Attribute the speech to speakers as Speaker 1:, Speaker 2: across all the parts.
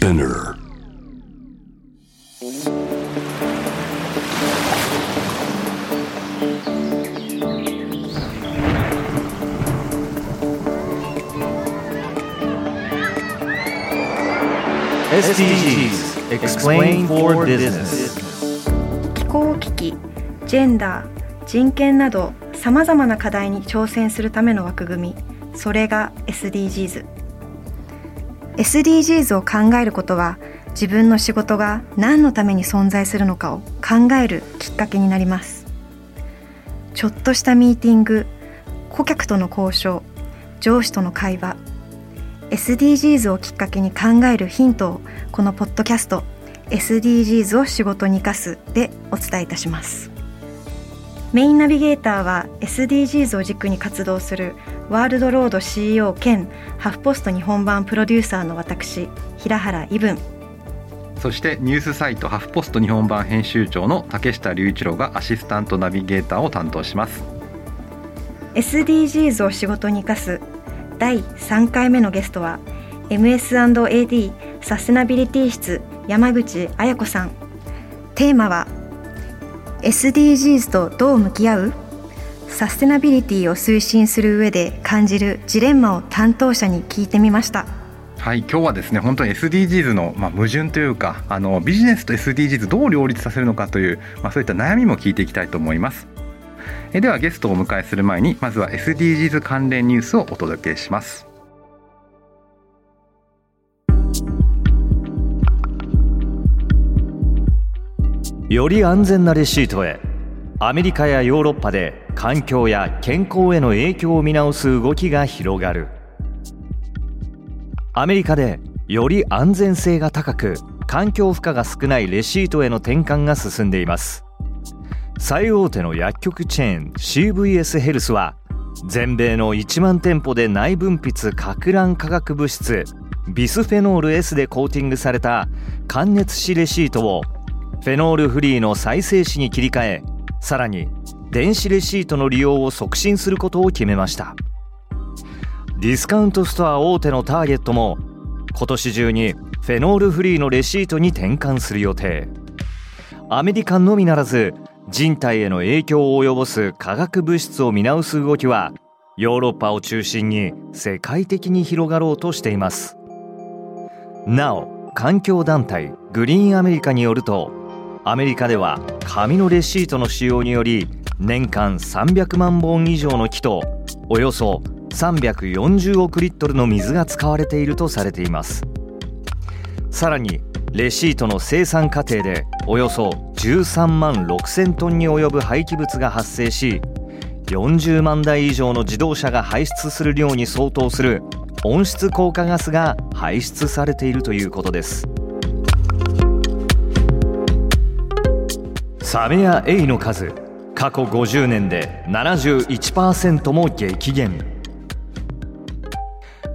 Speaker 1: Spinner.
Speaker 2: SDGs Explain for Business.
Speaker 3: 気候危機ジェンダー人権などさまざまな課題に挑戦するための枠組み。それが SDGs SDGs を考えることは自分の仕事が何のために存在するのかを考えるきっかけになります。ちょっとしたミーティング顧客との交渉上司との会話。SDGs をきっかけに考えるヒントをこのポッドキャスト SDGs を仕事に生かすでお伝えいたします。メインナビゲーターは SDGs を軸に活動するワールドロード CEO 兼ハフポスト日本版プロデューサーの私平原伊文
Speaker 4: そしてニュースサイトハフポスト日本版編集長の竹下隆一郎がアシスタントナビゲーターを担当します。
Speaker 3: SDGs を仕事に生かす第3回目のゲストは MS&AD サステナビリティ室山口彩子さん。テーマは SDGs とどう向き合う？サステナビリティを推進する上で感じるジレンマを担当者に聞いてみました。
Speaker 4: はい今日はですね本当に SDGs の、まあ、矛盾というかあのビジネスと SDGs どう両立させるのかという、まあ、そういった悩みも聞いていきたいと思います。えではゲストをお迎えする前にまずは SDGs 関連ニュースをお届けします
Speaker 2: より安全なレシートへ。アメリカやヨーロッパで環境や健康への影響を見直す動きが広がる。アメリカでより安全性が高く環境負荷が少ないレシートへの転換が進んでいます。最大手の薬局チェーン CVS ヘルスは全米の1万店舗で内分泌かく乱化学物質ビスフェノール S でコーティングされた感熱紙レシートをフェノールフリーの再生紙に切り替えさらに電子レシートの利用を促進することを決めました。ディスカウントストア大手のターゲットも今年中にフェノールフリーのレシートに転換する予定。アメリカのみならず人体への影響を及ぼす化学物質を見直す動きはヨーロッパを中心に世界的に広がろうとしています。なお環境団体グリーンアメリカによるとアメリカでは紙のレシートの使用により年間300万本以上の木とおよそ340億リットルの水が使われているとされています。さらにレシートの生産過程でおよそ13万6000トンに及ぶ廃棄物が発生し40万台以上の自動車が排出する量に相当する温室効果ガスが排出されているということです。サメやエイの数過去50年で71%も激減。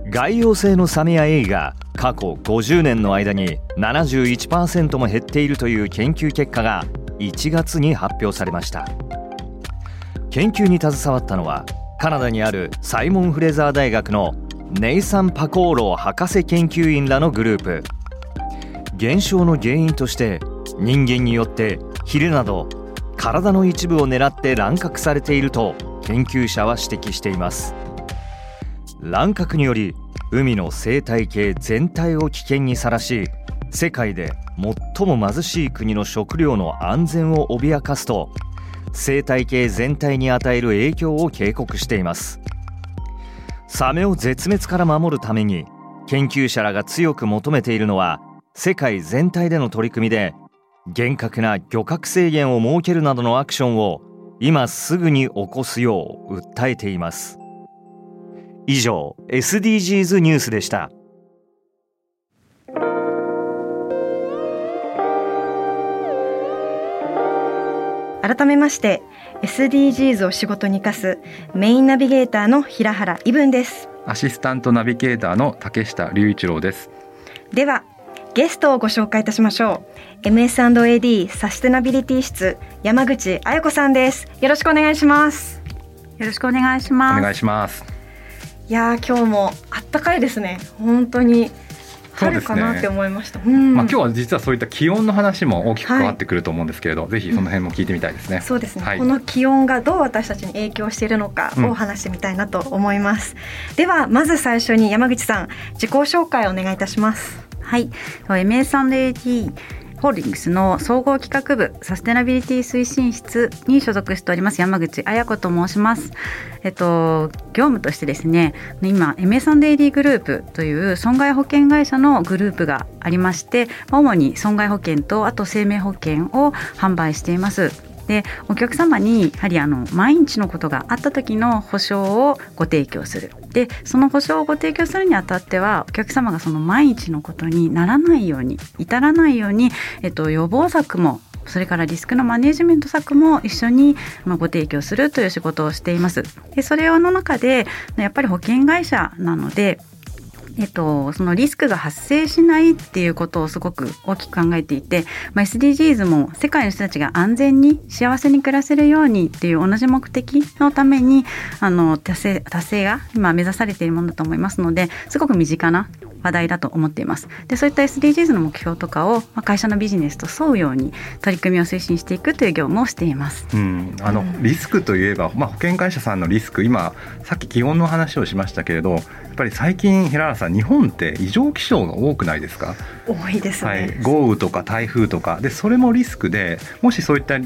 Speaker 2: 外洋性のサメやエイが過去50年の間に71%も減っているという研究結果が1月に発表されました。研究に携わったのはカナダにあるサイモン・フレザー大学のネイサン・パコーロー博士研究員らのグループ。現象の原因として人間によってヒレなど体の一部を狙って乱獲されていると研究者は指摘しています。乱獲により海の生態系全体を危険にさらし世界で最も貧しい国の食料の安全を脅かすと生態系全体に与える影響を警告しています。サメを絶滅から守るために研究者らが強く求めているのは世界全体での取り組みで厳格な漁獲制限を設けるなどのアクションを今すぐに起こすよう訴えています。以上 SDGs ニュースでした。
Speaker 3: 改めまして SDGs を仕事に生かすメインナビゲーターの平原伊文です。
Speaker 4: アシスタントナビゲーターの竹下隆一郎です。
Speaker 3: ではゲストをご紹介いたしましょう。MS&AD サステナビリティ室山口彩子さんです。よろしくお願いします。
Speaker 5: よろしくお願いします。
Speaker 4: お願いします。
Speaker 3: いや今日もあったかいですね。本当に
Speaker 6: 春かなって思いました、
Speaker 4: ねうん、まあ、今日は実はそういった気温の話も大きく変わってくると思うんですけれど、はい、ぜひその辺も聞いてみたいですね、うん、
Speaker 6: そうですね、はい、この気温がどう私たちに影響しているのかを話してみたいなと思います、うん、ではまず最初に山口さん自己紹介をお願いいたします。
Speaker 5: はい。MS&AD ホールディングスの総合企画部サステナビリティ推進室に所属しております山口彩子と申します。えっと業務としてですね今 MS&AD グループという損害保険会社のグループがありまして主に損害保険とあと生命保険を販売しています。でお客様にやはりあの毎日のことがあった時の保証をご提供するでその保証をご提供するにあたってはお客様がその毎日のことにならないように至らないように、えっと、予防策もそれからリスクのマネジメント策も一緒にご提供するという仕事をしています。でそれの中でやっぱり保険会社なのでえっと、そのリスクが発生しないっていうことをすごく大きく考えていて、まあ、SDGs も世界の人たちが安全に幸せに暮らせるようにっていう同じ目的のためにあの達成達成が今目指されているものだと思いますのですごく身近な話題だと思っています。でそういった SDGs の目標とかを、まあ、会社のビジネスと沿うように取り組みを推進していくという業務をしています、
Speaker 4: うん、あのリスクといえば、まあ、保険会社さんのリスク。今さっき気温の話をしましたけれどやっぱり最近平原さん日本って異常気象が多くないですか？
Speaker 6: 多いですね、はい、
Speaker 4: 豪雨とか台風とか。でそれもリスクでもしそういった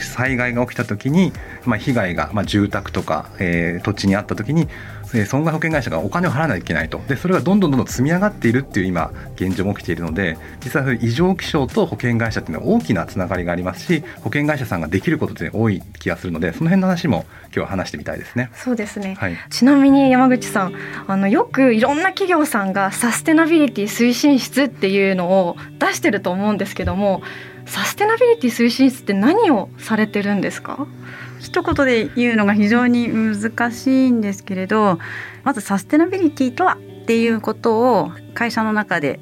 Speaker 4: 災害が起きた時に、まあ、被害が、まあ、住宅とか、えー、土地にあった時に損害保険会社がお金を払わないといけないと。でそれがどんどんどんどん積み上がっているっていう今現状も起きているので実は異常気象と保険会社っていうのは大きなつながりがありますし保険会社さんができることって多い気がするのでその辺の話も今日は話してみたいですね。
Speaker 6: そうですね、はい、ちなみに山口さんあのよくいろんな企業さんがサステナビリティ推進室っていうのを出してると思うんですけどもサステナビリティ推進室って何をされてるんですか？
Speaker 5: 一言で言うのが非常に難しいんですけれどまずサステナビリティとはっていうことを会社の中で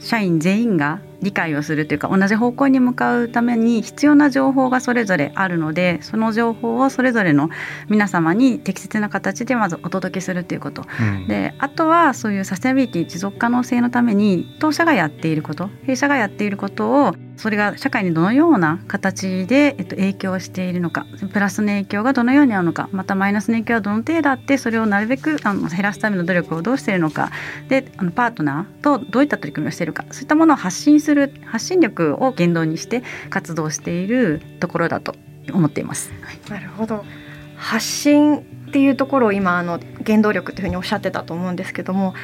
Speaker 5: 社員全員が理解をするというか同じ方向に向かうために必要な情報がそれぞれあるのでその情報をそれぞれの皆様に適切な形でまずお届けするということ、うん、であとはそういうサステナビリティ持続可能性のために当社がやっていること弊社がやっていることをそれが社会にどのような形で、えっと、影響しているのかプラスの影響がどのようにあるのかまたマイナスの影響はどの程度あってそれをなるべくあの減らすための努力をどうしているのかであのパートナーとどういった取り組みをしているかそういったものを発信する発信力を原動にして活動しているところだと思っています。
Speaker 6: なるほど発信っていうところを今あの原動力というふうにおっしゃってたと思うんですけども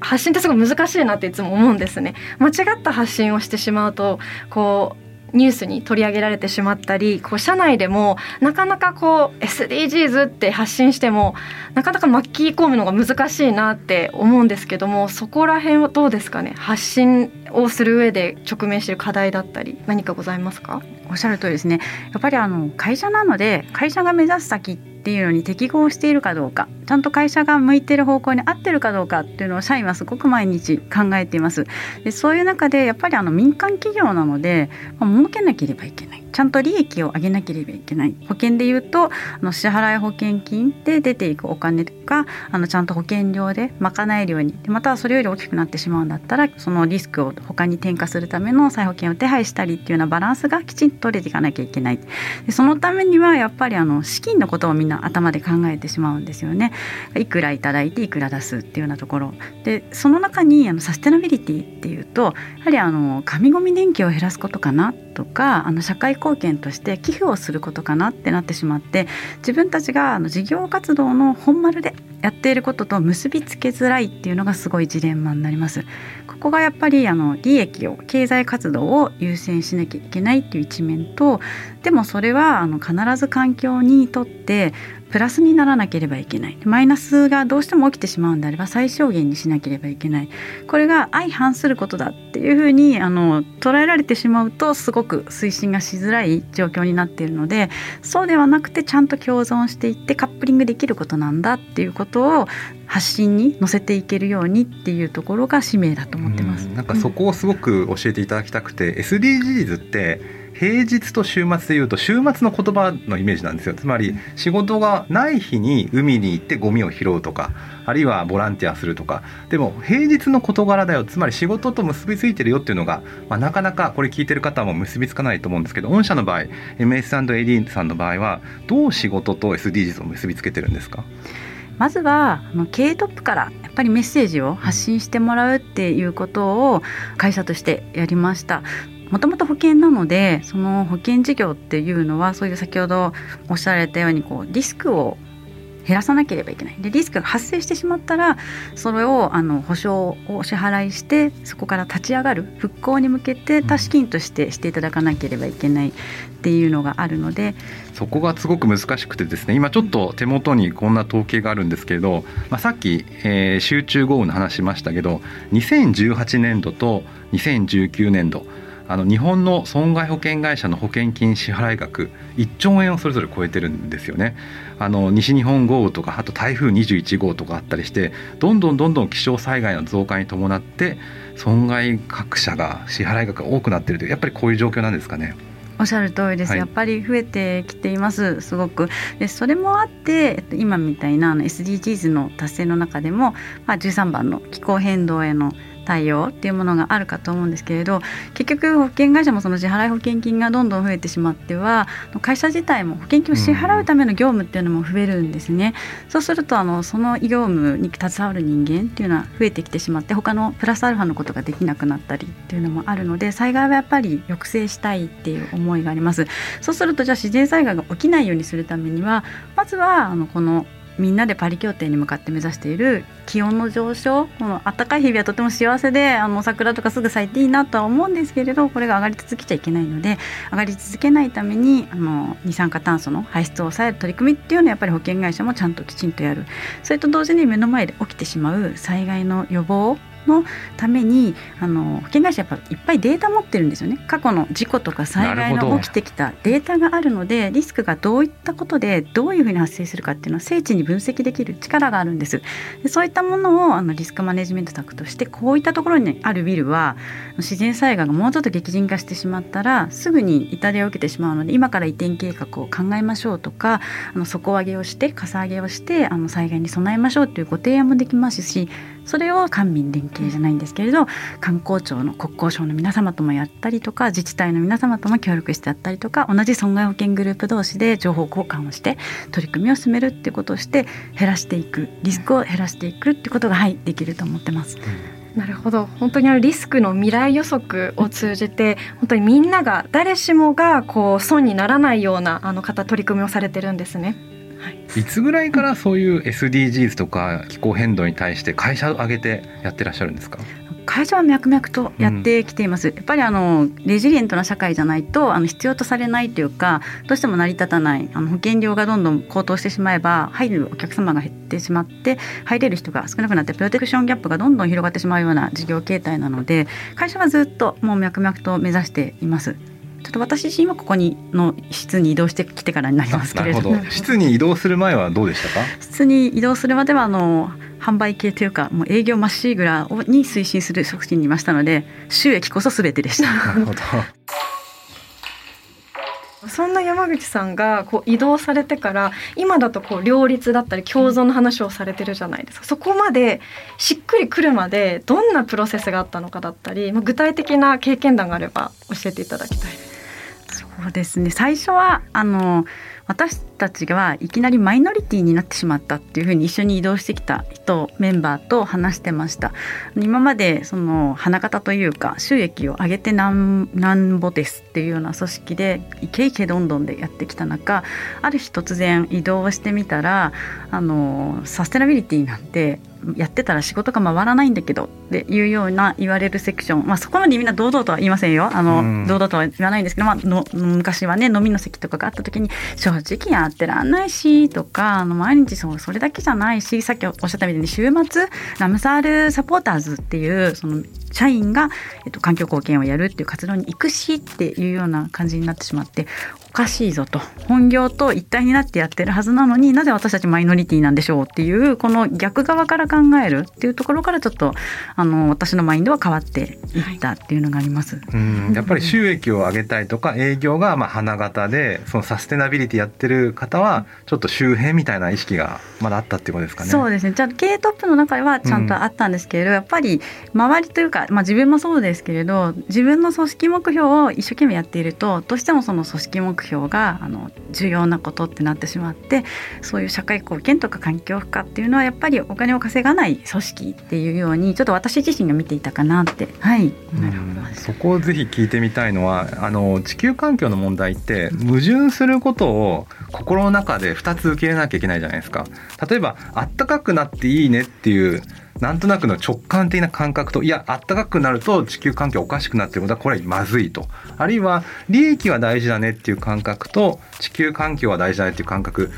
Speaker 6: 発信ってすごい難しいなっていつも思うんですね。間違った発信をしてしまうとこうニュースに取り上げられてしまったりこう社内でもなかなかこう SDGs って発信してもなかなか巻き込むのが難しいなって思うんですけどもそこら辺はどうですかね？発信をする上で直面している課題だったり何かございますか？
Speaker 5: おっしゃる通りですね。やっぱりあの会社なので会社が目指す先ってっていうのに適合しているかどうかちゃんと会社が向いてる方向に合ってるかどうかっていうのを社員はすごく毎日考えています。でそういう中でやっぱりあの民間企業なので、まあ、儲けなければいけない。ちゃんと利益を上げなければいけない。保険でいうとあの支払い保険金で出ていくお金があのちゃんと保険料で賄えるように。またはそれより大きくなってしまうんだったらそのリスクを他に転嫁するための再保険を手配したりっていうようなバランスがきちんと取れていかなきゃいけない。でそのためにはやっぱりあの資金のことをみんな頭で考えてしまうんですよね。いくらいただいていくら出すっていうようなところ。でその中にあのサステナビリティっていうとやはりあの紙ごみ年金を減らすことかなとかあの社会貢献として寄付をすることかなってなってしまって自分たちがあの事業活動の本丸でやっていることと結びつけづらいっていうのがすごいジレンマになります。ここがやっぱりあの利益を経済活動を優先しなきゃいけないっていう一面とでもそれはあの必ず環境にとってプラスにならなければいけない。マイナスがどうしても起きてしまうんであれば最小限にしなければいけない。これが相反することだっていうふうにあの捉えられてしまうとすごく推進がしづらい状況になっているのでそうではなくてちゃんと共存していってカップリングできることなんだっていうことを発信に乗せていけるようにっていうところが使命だと思ってます。
Speaker 4: ん。なんかそこをすごく教えていただきたくて、うん、SDGs って平日と週末でいうと週末の言葉のイメージなんですよ。つまり仕事がない日に海に行ってゴミを拾うとかあるいはボランティアするとか。でも平日の事柄だよ。つまり仕事と結びついてるよっていうのが、まあ、なかなかこれ聞いてる方も結びつかないと思うんですけど御社の場合 MS&AD さんの場合はどう仕事と SDGs を結びつけてるんですか？
Speaker 5: まずはあの経営トップからやっぱりメッセージを発信してもらうっていうことを会社としてやりました。もともと保険なのでその保険事業っていうのはそういう先ほどおっしゃられたようにこうリスクを減らさなければいけない。でリスクが発生してしまったらそれをあの保証を支払いしてそこから立ち上がる復興に向けて多資金としてしていただかなければいけないっていうのがあるので。
Speaker 4: そこがすごく難しくてですね今ちょっと手元にこんな統計があるんですけれど、まあ、さっき、えー、集中豪雨の話しましたけど2018年度と2019年度あの日本の損害保険会社の保険金支払額1兆円をそれぞれ超えてるんですよね。あの西日本豪雨とかあと台風21号とかあったりしてどんどんどんどん気象災害の増加に伴って損害各社が支払額が多くなっているというやっぱりこういう状況なんですかね。
Speaker 5: おっしゃる通りです、はい、やっぱり増えてきていますすごくでそれもあって今みたいなあの SDGs の達成の中でも、まあ、13番の気候変動への対応っていうものがあるかと思うんですけれど結局保険会社もその支払い保険金がどんどん増えてしまっては会社自体も保険金を支払うための業務っていうのも増えるんですね。そうするとあのその業務に携わる人間っていうのは増えてきてしまって他のプラスアルファのことができなくなったりっていうのもあるので災害はやっぱり抑制したいっていう思いがあります。そうするとじゃあ自然災害が起きないようにするためにはまずはあのこのみんなでパリ協定に向かって目指している気温の上昇この暖かい日々はとても幸せであの桜とかすぐ咲いていいなとは思うんですけれどこれが上がり続けちゃいけないので上がり続けないためにあの二酸化炭素の排出を抑える取り組みっていうのはやっぱり保険会社もちゃんときちんとやる。それと同時に目の前で起きてしまう災害の予防のためにあの保険会社やっぱいっぱいデータ持ってるんですよね。過去の事故とか災害の起きてきたデータがあるのでリスクがどういったことでどういうふうに発生するかっていうのは精緻に分析できる力があるんです。でそういったものをあのリスクマネジメント策としてこういったところにあるビルは自然災害がもうちょっと激甚化してしまったらすぐに痛手を受けてしまうので今から移転計画を考えましょうとかあの底上げをしてかさ上げをしてあの災害に備えましょうというご提案もできますしそれを官民連携じゃないんですけれど観光庁の国交省の皆様ともやったりとか自治体の皆様とも協力してやったりとか同じ損害保険グループ同士で情報交換をして取り組みを進めるっていうことをして減らしていくリスクを減らしていくっていうことがはいできると思ってます。
Speaker 6: なるほど本当にあのリスクの未来予測を通じて本当にみんなが誰しもがこう損にならないようなあの方取り組みをされてるんですね。
Speaker 4: い。つぐらいからそういう SDGs とか気候変動に対して会社を挙げてやってらっしゃるんですか？
Speaker 5: 会社は脈々とやってきています、うん、やっぱりあのレジリエントな社会じゃないとあの必要とされないというかどうしても成り立たない。あの保険料がどんどん高騰してしまえば入るお客様が減ってしまって入れる人が少なくなってプロテクションギャップがどんどん広がってしまうような事業形態なので会社はずっともう脈々と目指しています。ちょっと私自身はここにの室に移動してきてからになりますけれど
Speaker 4: ど。室に移動する前はどうでしたか？
Speaker 5: 室に移動するまではあの販売系というかもう営業まっしぐらに推進する職種にいましたので収益こそ全てでした。なるほど。
Speaker 6: そんな山口さんがこう移動されてから今だとこう両立だったり共存の話をされてるじゃないですか。そこまでしっくりくるまでどんなプロセスがあったのかだったり、まあ、具体的な経験談があれば教えていただきたいです。
Speaker 5: そうですね。最初はあの私たちがいきなりマイノリティになってしまったっていうふうに一緒に移動してきた人メンバーと話してました。今までその花形というか収益を上げてなんなんぼですっていうような組織でイケイケどんどんでやってきた中ある日突然移動してみたらあのサステナビリティなんてやってたら仕事が回らないんだけどっていうような言われるセクション、まあ、そこまでみんな堂々とは言いませんよ。あの、うん、堂々とは言わないんですけど、まあ、の昔はね飲みの席とかがあった時に正直やってらんないしとかあの毎日そうそれだけじゃないしさっきおっしゃったみたいに週末ラムサールサポーターズっていうその社員が、えっと、環境貢献をやるっていう活動に行くしっていうような感じになってしまっておかしいぞと。本業と一体になってやってるはずなのになぜ私たちマイノリティなんでしょうっていうこの逆側から考えるっていうところからちょっとあの私のマインドは変わっていったっていうのがあります。はい、
Speaker 4: うん。やっぱり収益を上げたいとか営業がまあ花形でそのサステナビリティやってる方はちょっと周辺みたいな意識がまだあったっていうことですかね。
Speaker 5: そうですね。じゃあ経営トップの中ではちゃんとあったんですけれど、うん、やっぱり周りというか、まあ、自分もそうですけれど自分の組織目標を一生懸命やっているとどうしてもその組織目標標があの重要なことってなってしまってそういう社会貢献とか環境負荷っていうのはやっぱりお金を稼がない組織っていうようにちょっと私自身が見ていたかなって。はい。
Speaker 4: そこをぜひ聞いてみたいのはあの地球環境の問題って矛盾することを心の中で2つ受け入れなきゃいけないじゃないですか。例えばあったかくなっていいねっていうなんとなくの直感的な感覚といやあったかくなると地球環境おかしくなってることはこれはまずいと。あるいは利益は大事だねっていう感覚と地球環境は大事だねっていう感覚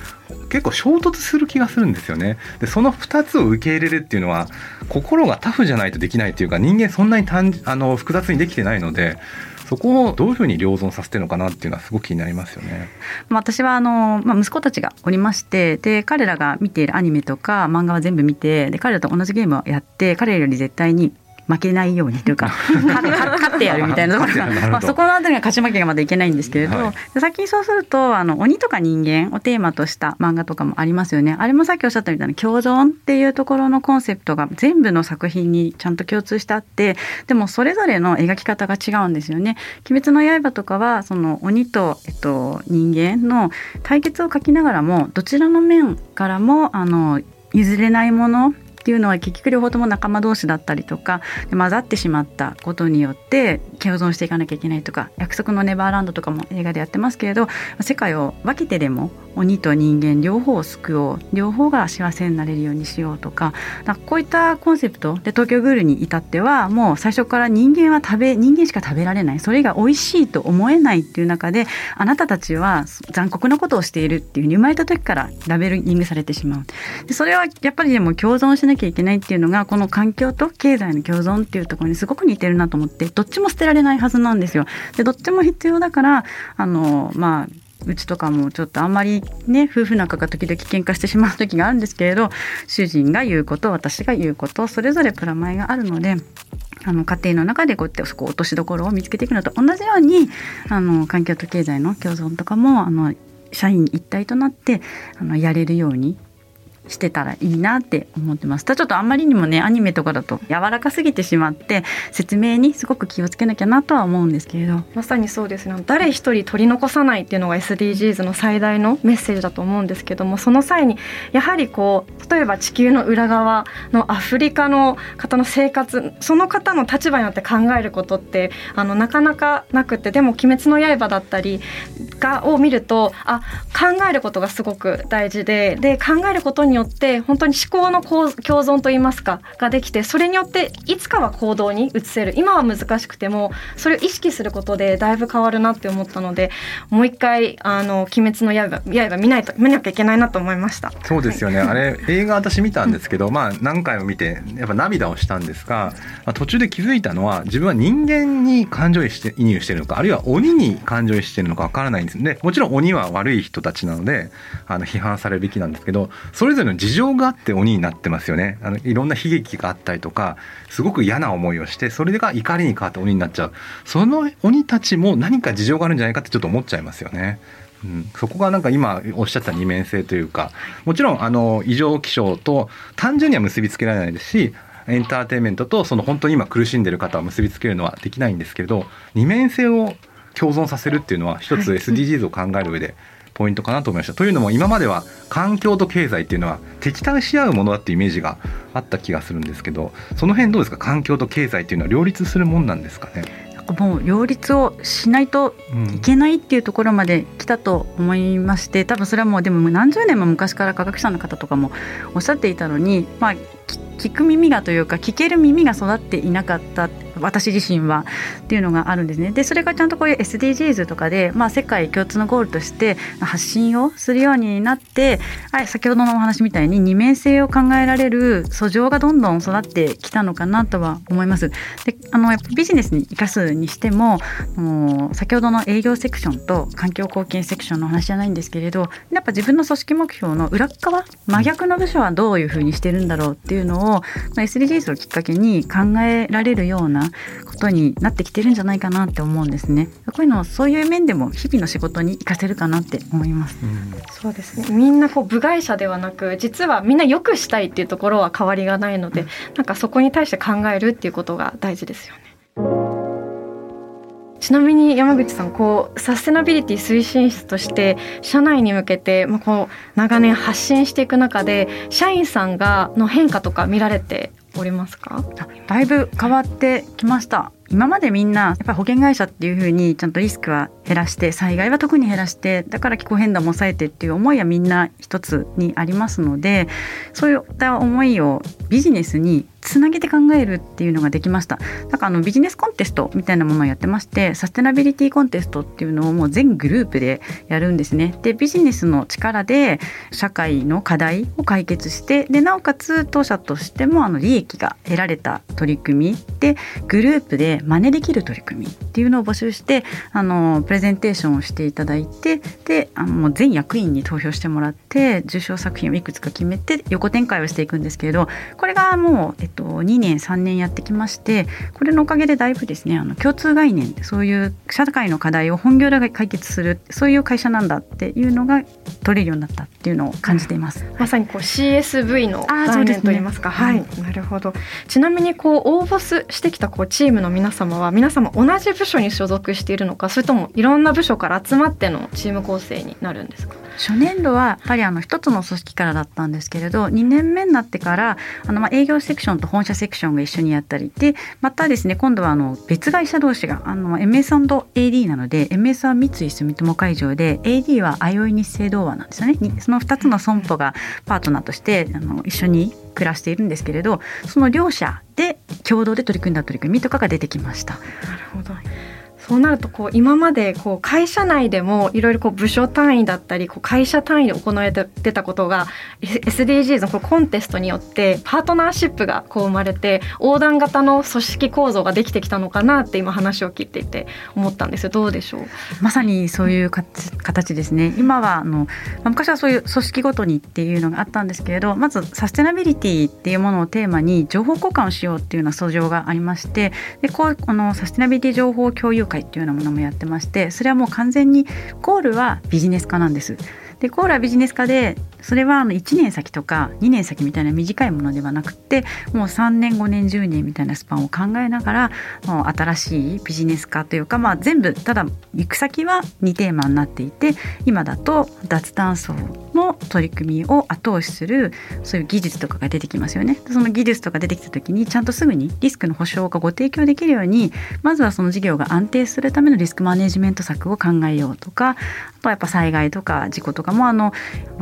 Speaker 4: 結構衝突する気がするんですよね。でその2つを受け入れるっていうのは心がタフじゃないとできないっていうか人間そんなに単あの複雑にできてないのでそこをどういうふうに両存させてるのかなっていうのはすごく気になりますよね。
Speaker 5: まあ私はあの、まあ、息子たちがおりましてで彼らが見ているアニメとか漫画は全部見てで彼らと同じゲームをやって彼らより絶対に負けないようにというか 勝ってやるみたいなところが、まあ、そこのあたりが勝ち負けがまだいけないんですけれど、はい、先にそうするとあの鬼とか人間をテーマとした漫画とかもありますよね。あれもさっきおっしゃったみたいな共存っていうところのコンセプトが全部の作品にちゃんと共通してあってでもそれぞれの描き方が違うんですよね。鬼滅の刃とかはその鬼と、えっと、人間の対決を描きながらもどちらの面からもあの譲れないものっていうのは結局両方とも仲間同士だったりとか混ざってしまったことによって共存していかなきゃいけないとか約束のネバーランドとかも映画でやってますけれど世界を分けてでも鬼と人間両方を救おう両方が幸せになれるようにしようとかかこういったコンセプトで東京グールに至ってはもう最初から人間は食べ人間しか食べられないそれが美味しいと思えないっていう中であなたたちは残酷なことをしているっていうふうに生まれた時からラベリングされてしまう。でそれはやっぱりでも共存しななきゃいけないっていうのがこの環境と経済の共存っていうところにすごく似てるなと思ってどっちも捨てられないはずなんですよ。でどっちも必要だからあのまあうちとかもちょっとあんまりね夫婦仲が時々喧嘩してしまう時があるんですけれど主人が言うこと私が言うことそれぞれプラマイがあるので。あの家庭の中でこうやってそこ落としどころを見つけていくのと同じようにあの環境と経済の共存とかもあの社員一体となってあのやれるようにしてたらいいなって思ってます。ただちょっとあんまりにもねアニメとかだと柔らかすぎてしまって説明にすごく気をつけなきゃなとは思うんですけれど
Speaker 6: まさにそうですね誰一人取り残さないっていうのが SDGs の最大のメッセージだと思うんですけどもその際にやはりこう例えば地球の裏側のアフリカの方の生活その方の立場によって考えることってあのなかなかなくてでも「鬼滅の刃」だったりがを見るとあ考えることがすごく大事でで考えることにによって本当に思考の共存といいますかができてそれによっていつかは行動に移せる。今は難しくてもそれを意識することでだいぶ変わるなって思ったのでもう一回「あの鬼滅の刃」刃見ないと見なきゃいけないなと思いました。
Speaker 4: そうですよね、はい、あれ映画私見たんですけど、まあ何回も見てやっぱ涙をしたんですが、まあ、途中で気づいたのは自分は人間に感情移して移入してるのかあるいは鬼に感情移してるのかわからないんですね。もちろん鬼は悪い人たちなのであの批判されるべきなんですけどそれぞれの事情があって鬼になってますよね。あのいろんな悲劇があったりとかすごく嫌な思いをしてそれが怒りに変わって鬼になっちゃう。その鬼たちも何か事情があるんじゃないかってちょっと思っちゃいますよね。うん、そこがなんか今おっしゃった二面性というか。もちろんあの異常気象と単純には結びつけられないですしエンターテインメントとその本当に今苦しんでる方を結びつけるのはできないんですけれど二面性を共存させるっていうのは一つ SDGs を考える上でポイントかなと思いました。というのも今までは環境と経済っていうのは敵対し合うものだってイメージがあった気がするんですけどその辺どうですか？環境と経済っていうのは両立するもんなんですかね？
Speaker 5: もう両立をしないといけないっていうところまで来たと思いまして、多分それはもうでも何十年も昔から科学者の方とかもおっしゃっていたのに、まあ、聞く耳がというか聞ける耳が育っていなかった。私自身はっていうのがあるんですね。でそれがちゃんとこういう SDGs とかで、まあ、世界共通のゴールとして発信をするようになって、はい、先ほどのお話みたいに二面性を考えられる訴状がどんどん育ってきたのかなとは思います。であのやっぱビジネスに生かすにしてももう先ほどの営業セクションと環境貢献セクションの話じゃないんですけれどやっぱ自分の組織目標の裏側真逆の部署はどういうふうにしてるんだろうっていうのを SDGs をきっかけに考えられるようなことになってきてるんじゃないかなって思うんですね。こういうのそういう面でも日々の仕事に活かせるかなって思います。
Speaker 6: うん、そうですね。みんなこう部外者ではなく実はみんな良くしたいっていうところは変わりがないので、なんかそこに対して考えるっていうことが大事ですよね。ちなみに山口さんこうサステナビリティ推進室として社内に向けて、まあ、こう長年発信していく中で社員さんがの変化とか見られておりますか？
Speaker 5: だいぶ変わってきました。今までみんなやっぱり保険会社っていうふうにちゃんとリスクは減らして災害は特に減らしてだから気候変動も抑えてっていう思いはみんな一つにありますのでそういった思いをビジネスにつなげて考えるっていうのができました。だからあのビジネスコンテストみたいなものをやってましてサステナビリティコンテストっていうのをもう全グループでやるんですね。でビジネスの力で社会の課題を解決してでなおかつ当社としてもあの利益が得られた取り組み。でグループで真似できる取り組みっていうのを募集してあのプレゼンテーションをしていただいてであのもう全役員に投票してもらって受賞作品をいくつか決めて横展開をしていくんですけれどこれがもう、えっと、2年3年やってきましてこれのおかげでだいぶですねあの共通概念そういう社会の課題を本業で解決するそういう会社なんだっていうのが取れるようになったっていうのを感じています。
Speaker 6: まさにこう CSV の概念といいますか、すね、はい、なるほど。ちなみにこう応募してきたこうチームの皆様は皆様同じ部署に所属しているのかそれともいろんな部署から集まってのチーム構成になるんですか？
Speaker 5: 初年度はやっぱりあの一つの組織からだったんですけれど2年目になってからあのまあ営業セクションと本社セクションが一緒にやったりでまたですね今度はあの別会社同士があの MS&AD なので MS は三井住友海上で AD はあいおい日清同和なんですよねその2つの損保がパートナーとしてあの一緒に暮らしているんですけれどその両者で共同で取り組んだ取り組みとかが出てきました。なる
Speaker 6: ほどそうなるとこう今までこう会社内でもいろいろこう部署単位だったりこう会社単位で行われてたことが SDGs のこうコンテストによってパートナーシップがこう生まれて横断型の組織構造ができてきたのかなって今話を聞いていて思ったんですよ。どうでしょう？
Speaker 5: まさにそういう形ですね。今はあの昔はそういう組織ごとにっていうのがあったんですけれどまずサステナビリティっていうものをテーマに情報交換をしようっていうような訴状がありましてでこうこのサステナビリティ情報共有会っていうようなものもやってましてそれはもう完全にゴールはビジネス化なんです。でコーラビジネス化でそれはあの1年先とか2年先みたいな短いものではなくてもう3年5年10年みたいなスパンを考えながらもう新しいビジネス化というか、まあ、全部ただ行く先は2テーマになっていて今だと脱炭素の取り組みを後押しするそういう技術とかが出てきますよね。その技術とか出てきた時にちゃんとすぐにリスクの保証がご提供できるようにまずはその事業が安定するためのリスクマネジメント策を考えようとかあとはやっぱ災害とか事故とかもあの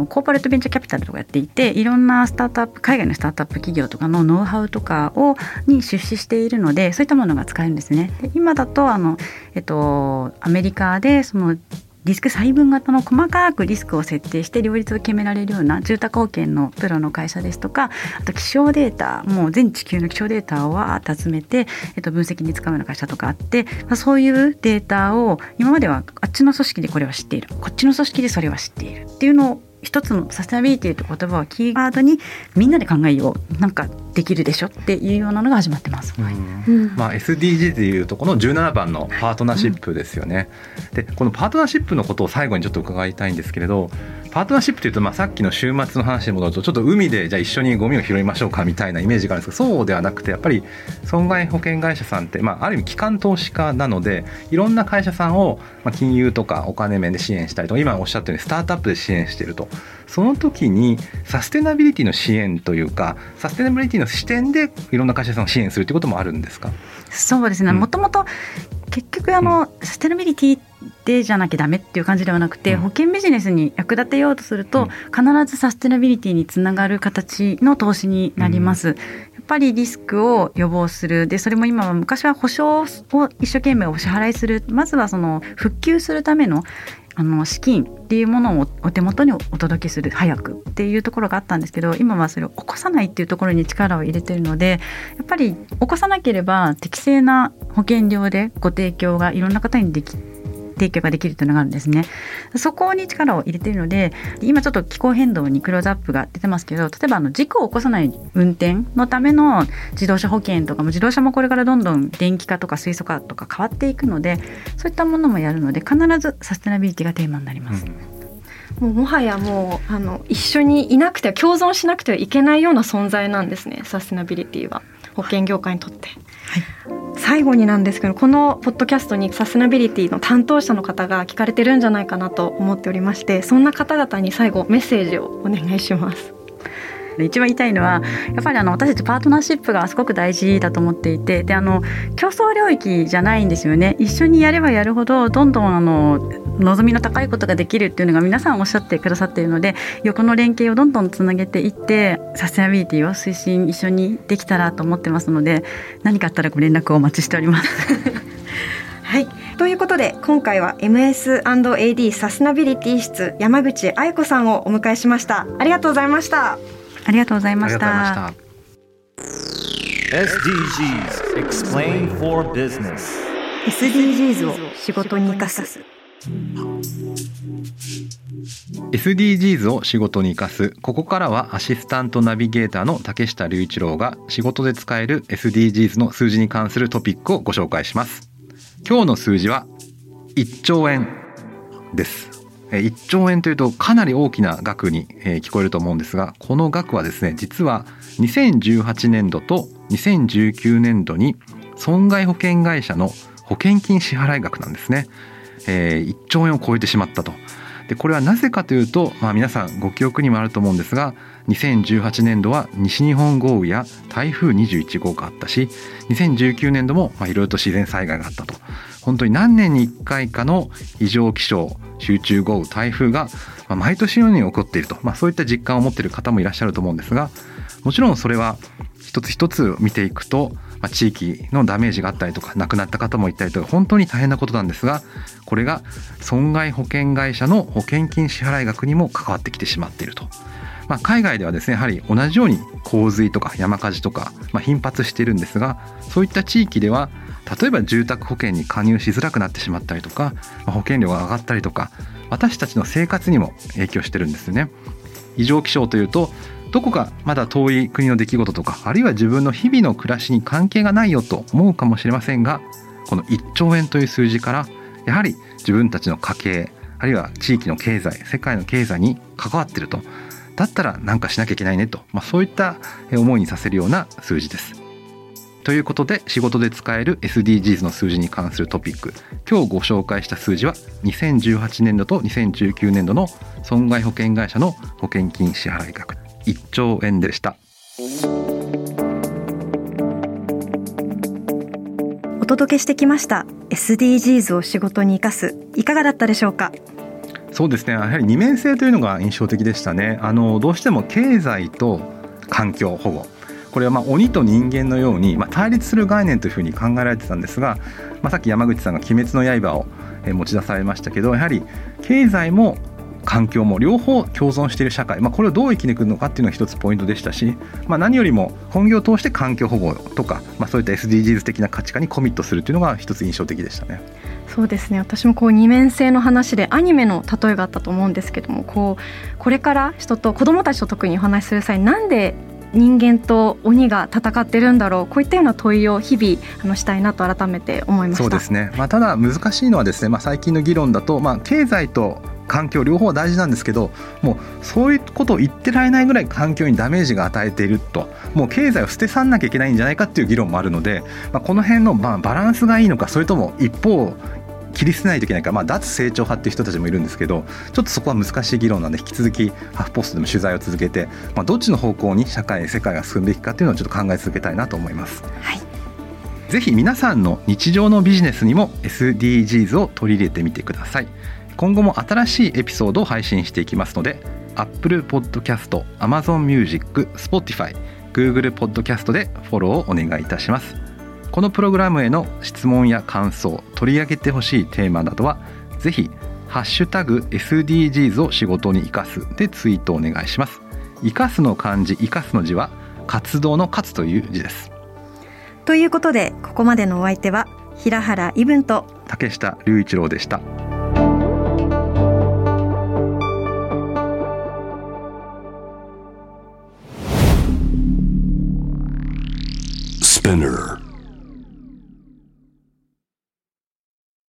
Speaker 5: コーポレートベンチャーキャピタルとかやっていていろんなスタートアップ海外のスタートアップ企業とかのノウハウとかをに出資しているのでそういったものが使えるんですね。で今だとあの、えっと、アメリカでそのリスク細分型の細かくリスクを設定して両立を決められるような住宅保険のプロの会社ですとかあと気象データもう全地球の気象データをわーっと集めて、えっと、分析に使うような会社とかあって、まあ、そういうデータを今まではあっちの組織でこれは知っているこっちの組織でそれは知っているっていうのを一つのサステナビリティという言葉をキーワードにみんなで考えようなんかできるでしょっていうようなのが始まってます。うん、
Speaker 4: まあ SDGs でいうとこの17番のパートナーシップですよね。うん、でこのパートナーシップのことを最後にちょっと伺いたいんですけれど、パートナーシップというとまあさっきの週末の話に戻るとちょっと海でじゃあ一緒にゴミを拾いましょうかみたいなイメージがあるんですけど、そうではなくてやっぱり損害保険会社さんってまあある意味機関投資家なのでいろんな会社さんをまあ金融とかお金面で支援したりとか今おっしゃったようにスタートアップで支援していると。その時にサステナビリティの支援というかサステナビリティの視点でいろんな会社さんを支援するということもあるんですか？
Speaker 5: そうですねもともと結局あの、うん、サステナビリティでじゃなきゃダメっていう感じではなくて、うん、保険ビジネスに役立てようとすると、うん、必ずサステナビリティにつながる形の投資になります。やっぱりリスクを予防する。でそれも今は昔は保証を一生懸命お支払いする。まずはその復旧するためのあの資金っていうものをお手元にお届けする早くっていうところがあったんですけど今はそれを起こさないっていうところに力を入れてるのでやっぱり起こさなければ適正な保険料でご提供がいろんな方にでき提供ができるというのがあるんですね。そこに力を入れているので今ちょっと気候変動にクローズアップが出てますけど例えばあの事故を起こさない運転のための自動車保険とかも自動車もこれからどんどん電気化とか水素化とか変わっていくのでそういったものもやるので必ずサステナビリティがテーマになります。うん
Speaker 6: もうもはやもうあの一緒にいなくては共存しなくてはいけないような存在なんですねサステナビリティは保険業界にとって。はい最後になんですけどこのポッドキャストにサステナビリティの担当者の方が聞かれてるんじゃないかなと思っておりましてそんな方々に最後メッセージをお願いします。
Speaker 5: 一番言いたいのはやっぱりあの私たちパートナーシップがすごく大事だと思っていてであの競争領域じゃないんですよね。一緒にやればやるほどどんどんあの望みの高いことができるっていうのが皆さんおっしゃってくださっているので横の連携をどんどんつなげていってサステナビリティを推進一緒にできたらと思ってますので何かあったらご連絡をお待ちしております。
Speaker 6: はい。ということで今回は MS&AD サステナビリティ室山口愛子さんをお迎えしました。ありがとうございました。
Speaker 5: ありがとうございました。
Speaker 2: SDGs Explain for Business.
Speaker 6: SDGs を仕事に生かす。
Speaker 4: SDGs を仕事に生かす。ここからはアシスタントナビゲーターの竹下隆一郎が仕事で使える SDGs の数字に関するトピックをご紹介します。今日の数字は1兆円です1兆円というとかなり大きな額に聞こえると思うんですがこの額はですね実は2018年度と2019年度に損害保険会社の保険金支払額なんですね、えー、1兆円を超えてしまったと。でこれはなぜかというと、まあ、皆さんご記憶にもあると思うんですが2018年度は西日本豪雨や台風21号があったし2019年度もいろいろと自然災害があったと。本当に何年に1回かの異常気象集中豪雨台風が毎年のように起こっていると、まあ、そういった実感を持っている方もいらっしゃると思うんですがもちろんそれは一つ一つ見ていくとまあ、地域のダメージがあったりとか亡くなった方もいたりとか本当に大変なことなんですがこれが損害保険会社の保険金支払い額にも関わってきてしまっていると。まあ、海外ではですねやはり同じように洪水とか山火事とか、ま、頻発しているんですがそういった地域では例えば住宅保険に加入しづらくなってしまったりとか、保険料が上がったりとか私たちの生活にも影響してるんですよね。異常気象というとどこかまだ遠い国の出来事とかあるいは自分の日々の暮らしに関係がないよと思うかもしれませんがこの1兆円という数字からやはり自分たちの家計あるいは地域の経済世界の経済に関わってるとだったら何かしなきゃいけないねと、まあ、そういった思いにさせるような数字です。ということで仕事で使える SDGs の数字に関するトピック。今日ご紹介した数字は2018年度と2019年度の損害保険会社の保険金支払い額。1兆円でした。
Speaker 6: お届けしてきました。SDGs を仕事に生かす。いかがだったでしょうか？
Speaker 4: そうですね。やはり二面性というのが印象的でしたね。あのどうしても経済と環境保護これはまあ鬼と人間のように、まあ、対立する概念というふうに考えられてたんですが、まあ、さっき山口さんが「鬼滅の刃」を持ち出されましたけどやはり経済も環境も両方共存している社会、まあ、これをどう生き抜くのかっていうのが一つポイントでしたし、まあ、何よりも本業を通して環境保護とか、まあ、そういった SDGs 的な価値観にコミットするっていうのが一つ印象的でしたね。
Speaker 6: そうですね私もこう二面性の話でアニメの例えがあったと思うんですけどもこうこれから人と子どもたちと特にお話しする際なんで人間と鬼が戦ってるんだろうこういったような問いを日々あのしたいなと改めて思いまし
Speaker 4: そうですね、まあ、ただ難しいのはですね、まあ、最近の議論だと、まあ、経済と環境両方は大事なんですけどもうそういうことを言ってられないぐらい環境にダメージが与えていると。もう経済を捨て去んなきゃいけないんじゃないかっていう議論もあるので、まあ、この辺のまあバランスがいいのかそれとも一方切り捨てないといけないか、まあ、脱成長派っていう人たちもいるんですけどちょっとそこは難しい議論なんで引き続きハーフポストでも取材を続けて、まあ、どっちの方向に社会世界が進んでいくかっていうのをちょっと考え続けたいなと思います。
Speaker 6: はい
Speaker 4: ぜひ皆さんの日常のビジネスにも SDGs を取り入れてみてください。今後も新しいエピソードを配信していきますので Apple Podcast、Amazon Music、Spotify、Google Podcast でフォローをお願いいたしますこのプログラムへの質問や感想取り上げてほしいテーマなどはぜひハッシュタグ SDGs を仕事に生かすでツイートお願いします。生かすの漢字生かすの字は活動の活という字です。
Speaker 3: ということでここまでのお相手は平原伊文と
Speaker 4: 竹下隆一郎でした。
Speaker 1: ス Spinner